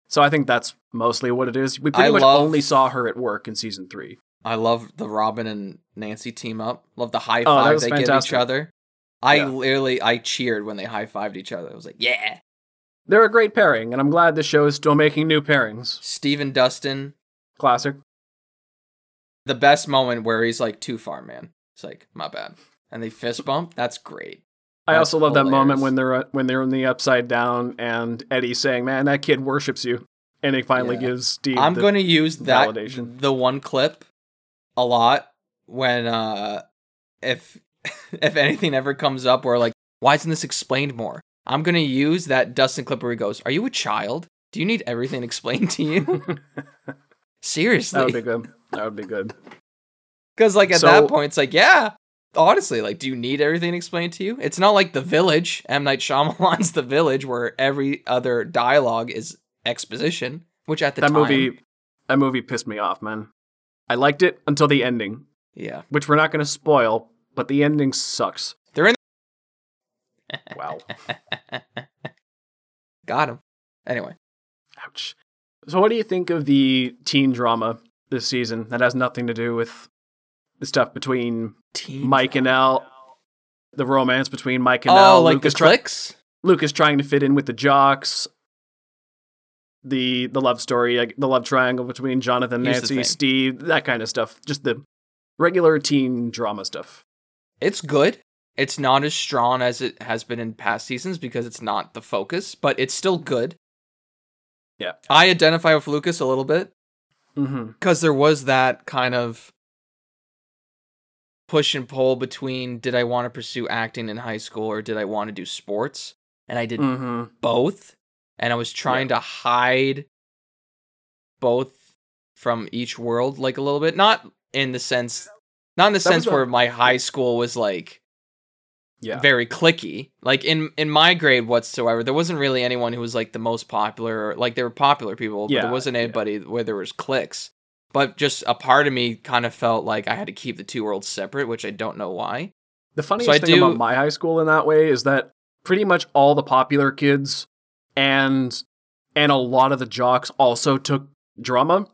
So I think that's mostly what it is. We pretty I much love- only saw her at work in season three. I love the Robin and Nancy team up. Love the high Oh, five they give each other. I Yeah. literally I cheered when they high fived each other. I was like, yeah. They're a great pairing, and I'm glad the show is still making new pairings. Steve and Dustin, Classic. the best moment where he's like, too far, man. It's like, my bad. And they fist bump. That's great. I That's also love that moment when they're when they're in the upside down, and Eddie's saying, "Man, that kid worships you," and he finally Yeah. gives Steve. I'm going to use that validation. the one clip a lot when uh if if anything ever comes up where like why isn't this explained more? I'm going to use that Dustin clip where he goes, "Are you a child? Do you need everything explained to you?" Seriously, that would be good. That would be good. Cuz like at So- that point it's like, yeah, honestly, like do you need everything explained to you? It's not like The Village, M Night Shyamalan's The Village where every other dialogue is exposition, which at the that time movie, that movie pissed me off, man. I liked it until the ending, yeah. which we're not going to spoil, but the ending sucks. They're in Wow. Got him. Anyway, Ouch. So, what do you think of the teen drama this season that has nothing to do with the stuff between Teen Mike and drama. Al, the romance between Mike and Oh, Al, like Lucas, the try- clicks? Lucas trying to fit in with the jocks, the the love story, like, the love triangle between Jonathan, Here's Nancy. Steve, that kind of stuff. Just the regular teen drama stuff. It's good. It's not as strong as it has been in past seasons because it's not the focus, but it's still good. Yeah. I identify with Lucas a little bit Mm-hmm. because there was that kind of push and pull between did I want to pursue acting in high school or did I want to do sports? And I did Mm-hmm. both and i was trying to hide both from each world like a little bit not in the sense not in the That sense a- where my high school was like Yeah. very clicky like in in my grade whatsoever there wasn't really anyone who was like the most popular or, like there were popular people but there wasn't yeah. anybody where there was cliques but just a part of me kind of felt like i had to keep the two worlds separate which i don't know why The funniest I thing do- about my high school in that way is that pretty much all the popular kids and and a lot of the jocks also took drama.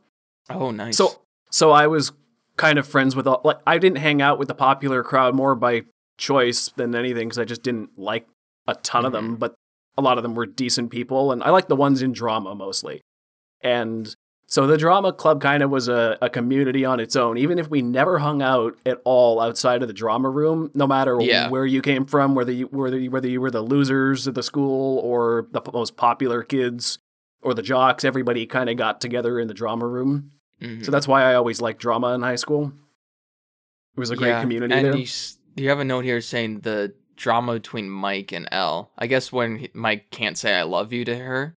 oh nice So so I was kind of friends with all like I didn't hang out with the popular crowd more by choice than anything because I just didn't like a ton of them, mm-hmm. but a lot of them were decent people, and I like the ones in drama mostly. And so the drama club kind of was a, a community on its own, even if we never hung out at all outside of the drama room, no matter Yeah. where you came from, whether you whether you, whether you were the losers of the school or the most popular kids or the jocks, everybody kind of got together in the drama room. Mhm. So that's why I always liked drama in high school. It was a great Yeah, community and there. You, you have a note here saying the drama between Mike and El. I guess when he- Mike can't say "I love you" to her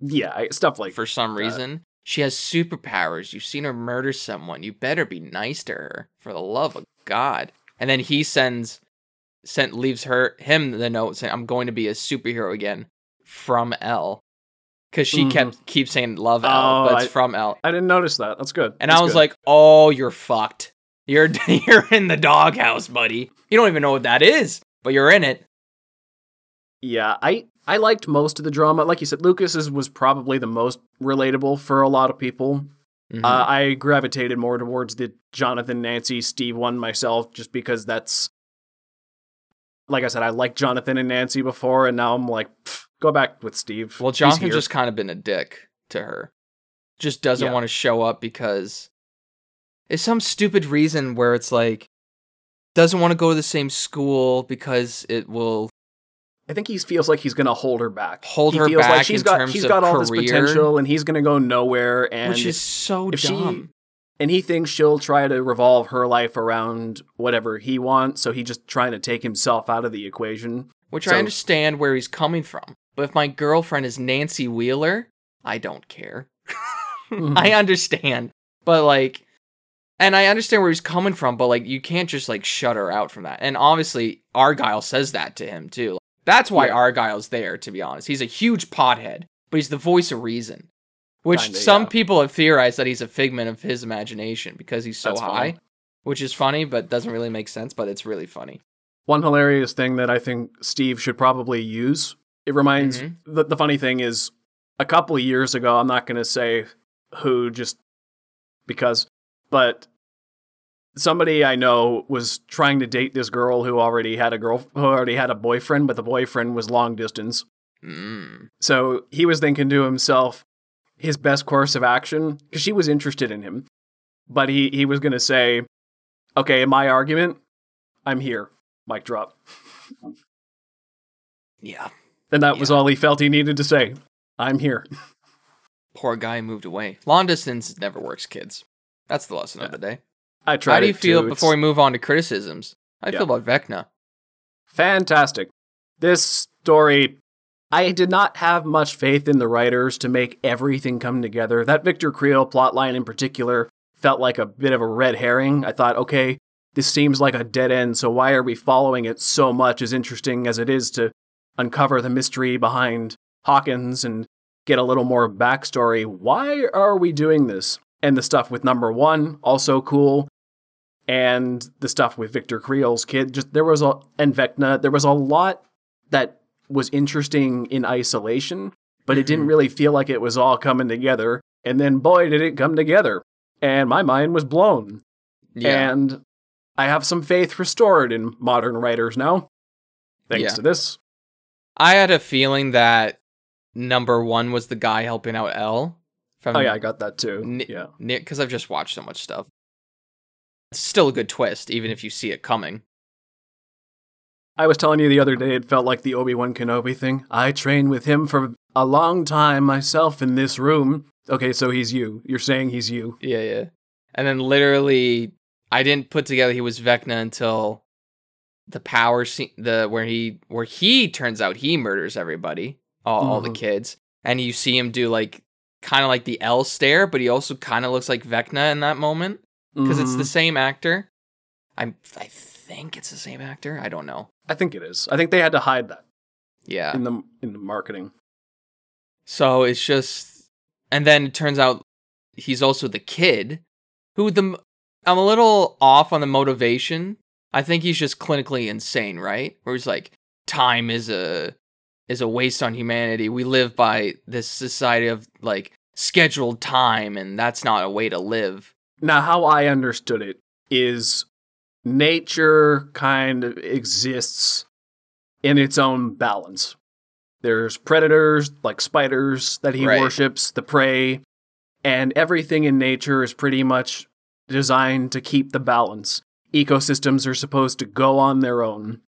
Yeah, I- stuff like for some that. reason, she has superpowers. You've seen her murder someone. You better be nice to her, for the love of God. And then he sends, sent leaves her him the note saying, "I'm going to be a superhero again," from El, because she kept keeps saying "love El," Mm-hmm. Oh, but it's I- from El. I didn't notice that. That's good. And That's I was good. like, "Oh, you're fucked. You're you're in the doghouse, buddy. You don't even know what that is, but you're in it." yeah, I I liked most of the drama. Like you said, Lucas's was probably the most relatable for a lot of people. Mhm. Uh, I gravitated more towards the Jonathan, Nancy, Steve one myself, just because that's like I said, I liked Jonathan and Nancy before, and now I'm like, "Pff, go back with Steve. well, Jonathan's just kind of been a dick to her. Just doesn't Yeah. want to show up because it's some stupid reason where it's like doesn't want to go to the same school because it will I think he feels like he's gonna hold her back. Hold he her feels like back she's got terms she's of got all this career. potential, and he's gonna go nowhere. And which is so if she- dumb. and he thinks she'll try to revolve her life around whatever he wants. So he's just trying to take himself out of the equation. Which so- I understand where he's coming from. But if my girlfriend is Nancy Wheeler, I don't care. I understand. But like and I understand where he's coming from, but like you can't just like shut her out from that. And obviously Argyle says that to him too. Like, That's why Yeah. Argyle's there, to be honest. He's a huge pothead, but he's the voice of reason. Which Kinda, some yeah. people have theorized that he's a figment of his imagination because he's so That's high, funny. which is funny, but doesn't really make sense, but it's really funny. One hilarious thing that I think Steve should probably use. It reminds Mhm. the, the funny thing is a couple of years ago, I'm not going to say who just because, but somebody I know was trying to date this girl who already had a girl who already had a boyfriend, but the boyfriend was long distance. Mm. So he was thinking to himself, his best course of action, because she was interested in him, but he, he was going to say, okay, in my argument, I'm here. Mic drop. Yeah. And that was all he felt he needed to say. I'm here. Poor guy moved away. Long distance never works, kids. That's the lesson of the day. I tried. How do you feel too. before we move on to criticisms? How do you Yeah. feel about Vecna? fantastic? This story, I did not have much faith in the writers to make everything come together. That Victor Creel plotline in particular felt like a bit of a red herring. I thought, okay, this seems like a dead end, so why are we following it so much? As interesting as it is to uncover the mystery behind Hawkins and get a little more backstory, why are we doing this? And the stuff with number one, also cool. And the stuff with Victor Creel's kid, just there was a and Vecna, there was a lot that was interesting in isolation, but it didn't mm-hmm. really feel like it was all coming together. And then boy did it come together. And my mind was blown. Yeah. And I have some faith restored in modern writers now. Thanks Yeah. to this. I had a feeling that number one was the guy helping out El. From Oh yeah, I got that too. Yeah. Nick, because I've just watched so much stuff. It's still a good twist, even if you see it coming. I was telling you the other day, it felt like the Obi Wan Kenobi thing. I trained with him for a long time myself in this room. Okay, so he's you. You're saying he's you. Yeah, yeah. And then literally, I didn't put together he was Vecna until the power scene, the where he where he turns out he murders everybody, all, all the Mhm. kids, and you see him do like kind of like the El stare, but he also kind of looks like Vecna in that moment because it's Mhm. the same actor. I'm I think it's the same actor. I don't know. I think it is. I think they had to hide that Yeah. in the in the marketing. So it's just, and then it turns out he's also the kid who the I'm a little off on the motivation. I think he's just clinically insane, right? Where he's like, time is a is a waste on humanity. We live by this society of like scheduled time, and that's not a way to live. Now, how I understood it is nature kind of exists in its own balance. There's predators like spiders that he Right. worships, the prey, and everything in nature is pretty much designed to keep the balance. Ecosystems are supposed to go on their own.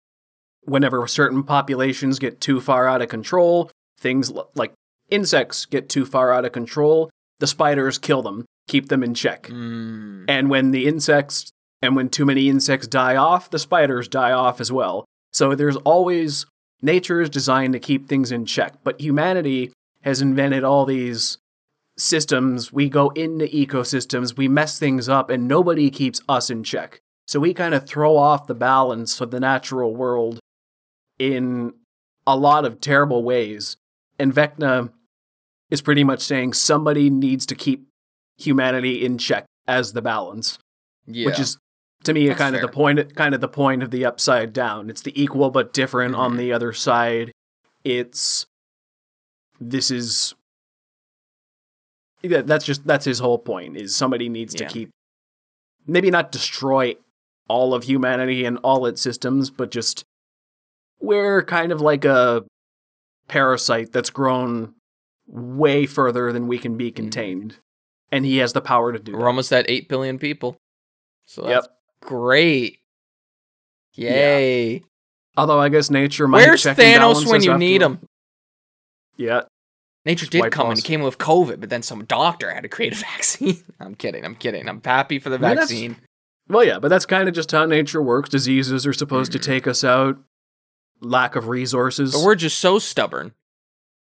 Whenever certain populations get too far out of control, things l- like insects get too far out of control, the spiders kill them, keep them in check. Mm. And when the insects and when too many insects die off, the spiders die off as well. So there's always nature is designed to keep things in check, but humanity has invented all these systems. We go into ecosystems, we mess things up, and nobody keeps us in check. So we kind of throw off the balance of the natural world in a lot of terrible ways. And Vecna is pretty much saying somebody needs to keep humanity in check as the balance, Yeah. which is to me That's kind of the point kind of the point of the upside down. It's the equal but different on Mhm. the other side. It's this is yeah, that's just that's his whole point is somebody needs Yeah. to keep maybe not destroy all of humanity and all its systems, but just we're kind of like a parasite that's grown way further than we can be mm-hmm. contained. And he has the power to do We're that. almost at eight billion people. So Yep. that's great. Yay. Although I guess nature might Where's Thanos when you need him? Yeah. Nature did come and he came with COVID, but then some doctor had to create a vaccine. I'm kidding. I'm kidding. I'm happy for the I mean, that's- vaccine. Well, yeah, but that's kind of just how nature works. Diseases are supposed to take us out. Lack of resources. But we're just so stubborn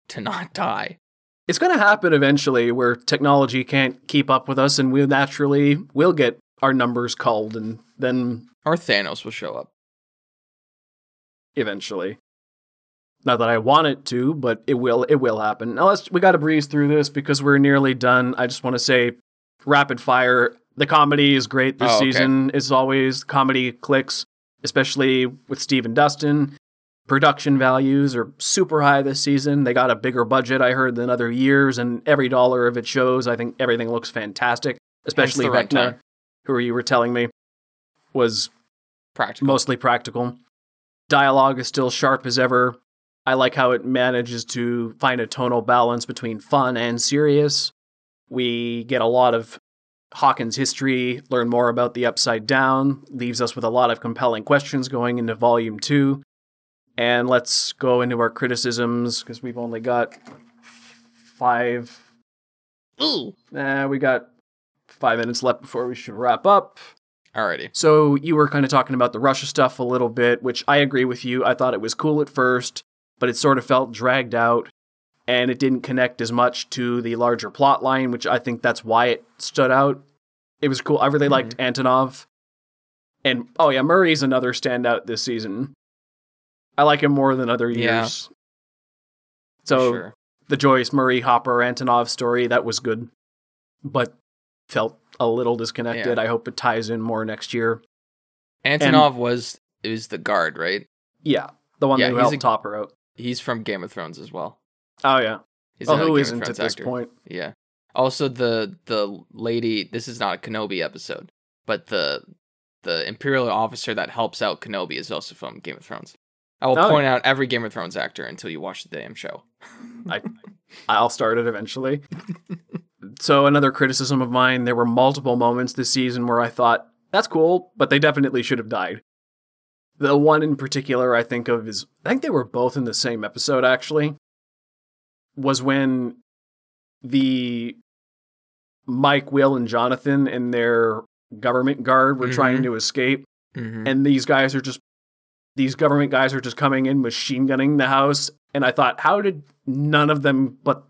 to not die. it's going to happen eventually where technology can't keep up with us and we naturally will get our numbers culled and then Or Thanos will show up. eventually. Not that I want it to, but it will. It will happen. Now let's. We got to breeze through this because we're nearly done. I just want to say, rapid fire. The comedy is great this Oh, okay. season. As always, comedy clicks, especially with Steve and Dustin. Production values are super high this season. They got a bigger budget, I heard, than other years, and every dollar of it shows. I think everything looks fantastic, especially. Vecna, who you were telling me was Practical. mostly practical. Dialogue is still sharp as ever. I like how it manages to find a tonal balance between fun and serious. We get a lot of Hawkins' history, learn more about the Upside Down, leaves us with a lot of compelling questions going into Volume 2. And let's go into our criticisms because we've only got five. Ooh. Nah, we got five minutes left before we should wrap up. Alrighty. So you were kind of talking about the Russia stuff a little bit, which I agree with you. I thought it was cool at first, but it sort of felt dragged out and it didn't connect as much to the larger plot line, which I think that's why it stood out. It was cool. I really mm-hmm. liked Antonov. And oh yeah, Murray's another standout this season. I like him more than other Yeah. years. So sure. the Joyce Murray Hopper Antonov story that was good, but felt a little disconnected. I hope it ties in more next year. Antonov was is the guard, right? Yeah, the one Yeah, who helped a- Hopper out. He's from Game of Thrones as well. Oh yeah. He's Oh, who isn't at this actor. point? Yeah. Also, the the lady. This is not a Kenobi episode, but the the Imperial officer that helps out Kenobi is also from Game of Thrones. I will Oh, point out every Game of Thrones actor until you watch the damn show. I, I'll start it eventually. so another criticism of mine: there were multiple moments this season where I thought that's cool, but they definitely should have died. The one in particular I think of is I think they were both in the same episode actually. Was when the Mike, Will, and Jonathan and their government guard were trying Mhm. to escape. Mm-hmm. and these guys are just these government guys are just coming in machine gunning the house and i thought how did none of them but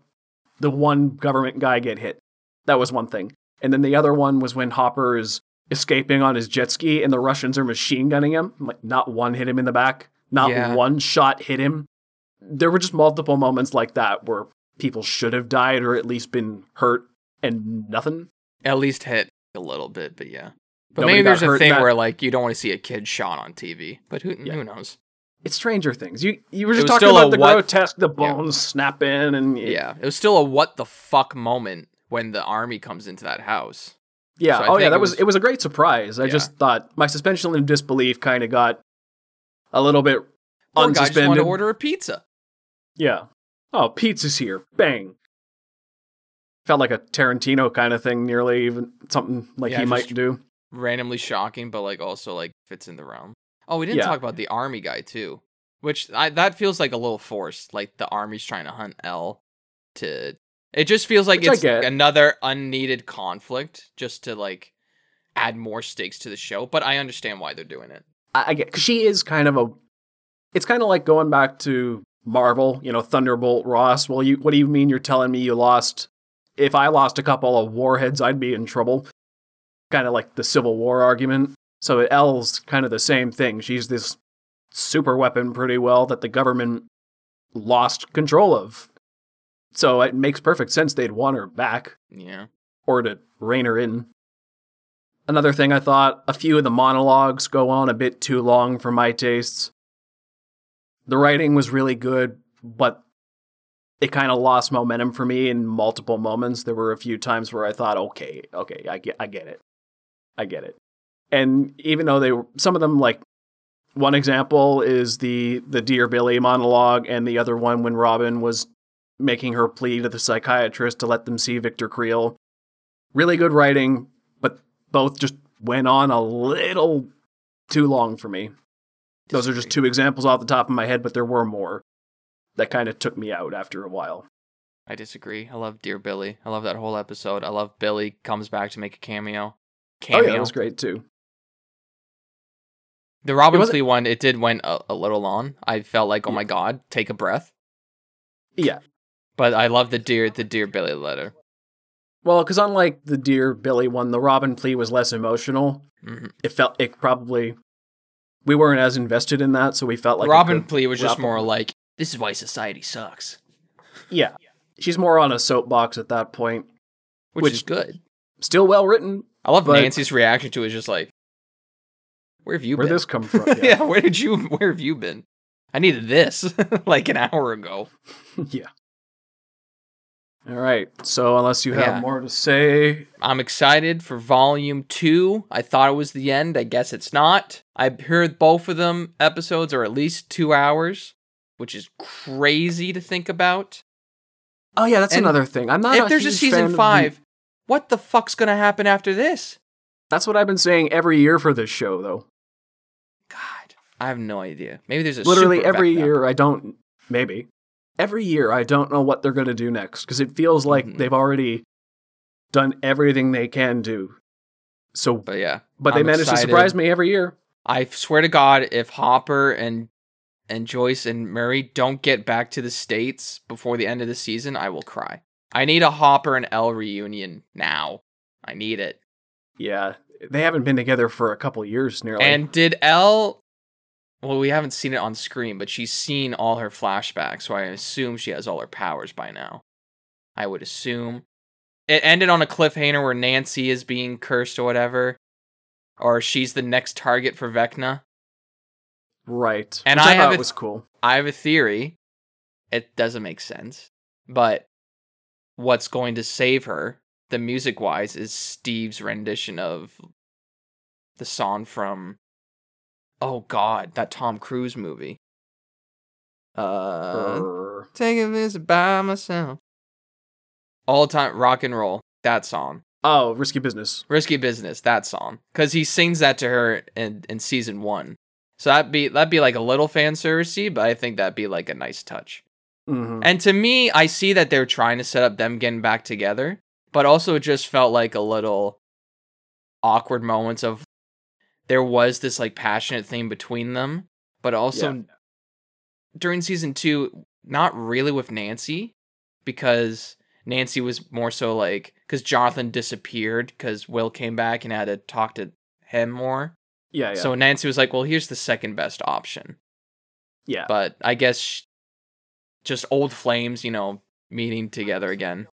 the one government guy get hit that was one thing and then the other one was when hopper is escaping on his jet ski and the russians are machine gunning him like not one hit him in the back not Yeah. one shot hit him there were just multiple moments like that where people should have died or at least been hurt and nothing At least hit a little bit, but yeah. But Nobody maybe there's a thing that- where like you don't want to see a kid shot on TV. But who Yeah. who knows? it's stranger things you you were just talking about the what- grotesque the Yeah. bones snapping and Yeah, it was still a what the fuck moment when the army comes into that house. Yeah. So oh, yeah. That it was, was- it was a great surprise. I Yeah. just thought my suspension of disbelief kind of got a little bit Poor guy just wanted to order a pizza. Yeah. Oh, pizza's here. Bang. Felt like a Tarantino kind of thing, nearly even something like Yeah, he might do. randomly shocking, but like also like fits in the realm. Oh, we didn't Yeah. talk about the army guy too, which I, that feels like a little forced. Like the army's trying to hunt El to. It just feels like Which it's another unneeded conflict just to like add more stakes to the show. But I understand why they're doing it. I, I get because she is kind of a. It's kind of like going back to Marvel, you know, Thunderbolt Ross. Well, you what do you mean you're telling me you lost? If I lost a couple of warheads, I'd be in trouble. Kind of like the Civil War argument. So El's kind of the same thing. She's this super weapon pretty well that the government lost control of. So it makes perfect sense they'd want her back Yeah. or to rein her in. Another thing I thought, a few of the monologues go on a bit too long for my tastes. The writing was really good, but it kind of lost momentum for me in multiple moments. There were a few times where I thought, okay, okay, I get I get it. I get it. And even though they were some of them like one example is the the Dear Billy monologue and the other one when Robin was making her plea to the psychiatrist to let them see Victor Creel. Really good writing, but both just went on a little too long for me. Those are just two examples off the top of my head, but there were more that kind of took me out after a while. I disagree. I love Dear Billy. I love that whole episode. I love Billy comes back to make a cameo. Oh Cameo. yeah, that was great too. The Robin Flea one, it did went a, a little long. I felt like, oh my god, take a breath. Yeah. But I love the dear the dear Billy letter. Well, because unlike the Dear Billy one, the Robin plea was less emotional. hmm It felt it probably we weren't as invested in that, so we felt like Robin plea was just more like this is why society sucks, Yeah. She's more on a soapbox at that point. which, Which- is good. Still well written. I love Nancy's reaction to it. Is just like, where have you Where'd been? this come from? yeah. where did you? Where have you been? I needed this like an hour ago. yeah. All right. So unless you have Yeah. more to say, I'm excited for volume two. I thought it was the end. I guess it's not. I heard both of them episodes are at least two hours, which is crazy to think about. oh yeah, that's And another thing. I'm not. if there's a huge fan season of the- five, what the fuck's gonna happen after this? that's what I've been saying every year for this show, though. God, I have no idea. Maybe there's a Literally every year, I don't. Maybe every year, I don't know what they're gonna do next because it feels like Mhm. they've already done everything they can do. So, But yeah, but they I'm manage to surprise me every year. I swear to God, if Hopper and and Joyce and Murray don't get back to the states before the end of the season, I will cry. I need a Hopper and El reunion now. I need it. Yeah, they haven't been together for a couple years nearly. And did El? Well, we haven't seen it on screen, but she's seen all her flashbacks, so I assume she has all her powers by now. I would assume. It ended on a cliffhanger where Nancy is being cursed or whatever, or she's the next target for Vecna. right, And which I I, have a- was cool. I have a theory. It doesn't make sense, but what's going to save her, the music wise, is Steve's rendition of the song from oh god, that Tom Cruise movie. Uh, Brr. taking this by myself. All time rock and roll. That song, oh, risky business. risky business. That song, because he sings that to her in in season one. So that'd be that'd be like a little fan servicey, but I think that'd be like a nice touch. hmm And to me, I see that they're trying to set up them getting back together, but also it just felt like a little awkward moments of there was this like passionate thing between them, but also during season two, not really with Nancy, because Nancy was more so like because Jonathan disappeared because Will came back and had to talk to him more. Yeah, yeah, So Nancy was like, "Well, here's the second best option." yeah. but I guess just old flames, you know, meeting together again.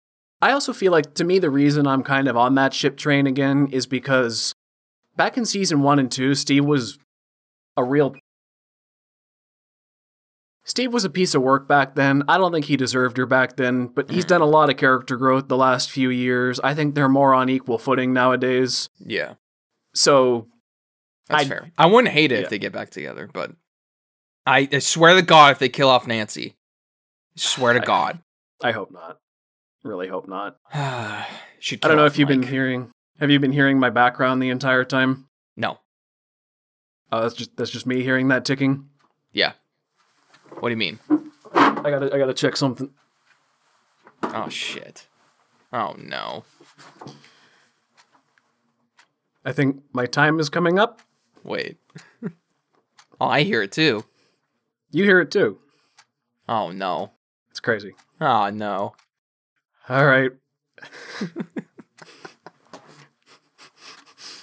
I also feel like to me the reason I'm kind of on that ship train again is because back in season one and two, Steve was a real. Steve was a piece of work back then. I don't think he deserved her back then, but he's done a lot of character growth the last few years. I think they're more on equal footing nowadays. Yeah, So, that's I- fair. I wouldn't hate it yeah. if they get back together, but I, I swear to God, if they kill off Nancy, I swear to I- God, I hope not. Really hope not. I don't know if you've been hearing. Have you been hearing my background the entire time? No. Oh, that's just that's just me hearing that ticking. Yeah. What do you mean? I gotta I gotta check something. Oh shit. Oh no. I think my time is coming up. Wait. oh, I hear it too. You hear it too. Oh no. It's crazy. Oh no. All right.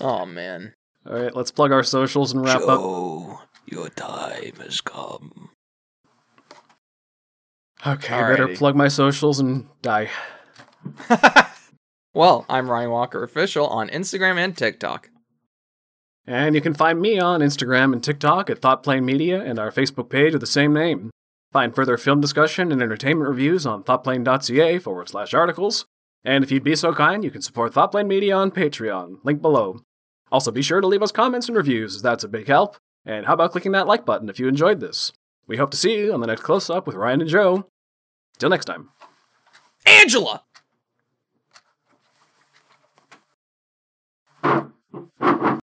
Oh man. All right, let's plug our socials and wrap up. Joe, your time has come. Okay, I better plug my socials and die. well, I'm Ryan Walker official on Instagram and TikTok. And you can find me on Instagram and TikTok at ThoughtPlane Media and our Facebook page of the same name. Find further film discussion and entertainment reviews on thoughtplane.ca forward slash articles. And if you'd be so kind, you can support Thoughtplane Media on Patreon, link below. Also, be sure to leave us comments and reviews, as that's a big help. And how about clicking that like button if you enjoyed this? We hope to see you on the next close up with Ryan and Joe. Till next time. Angela!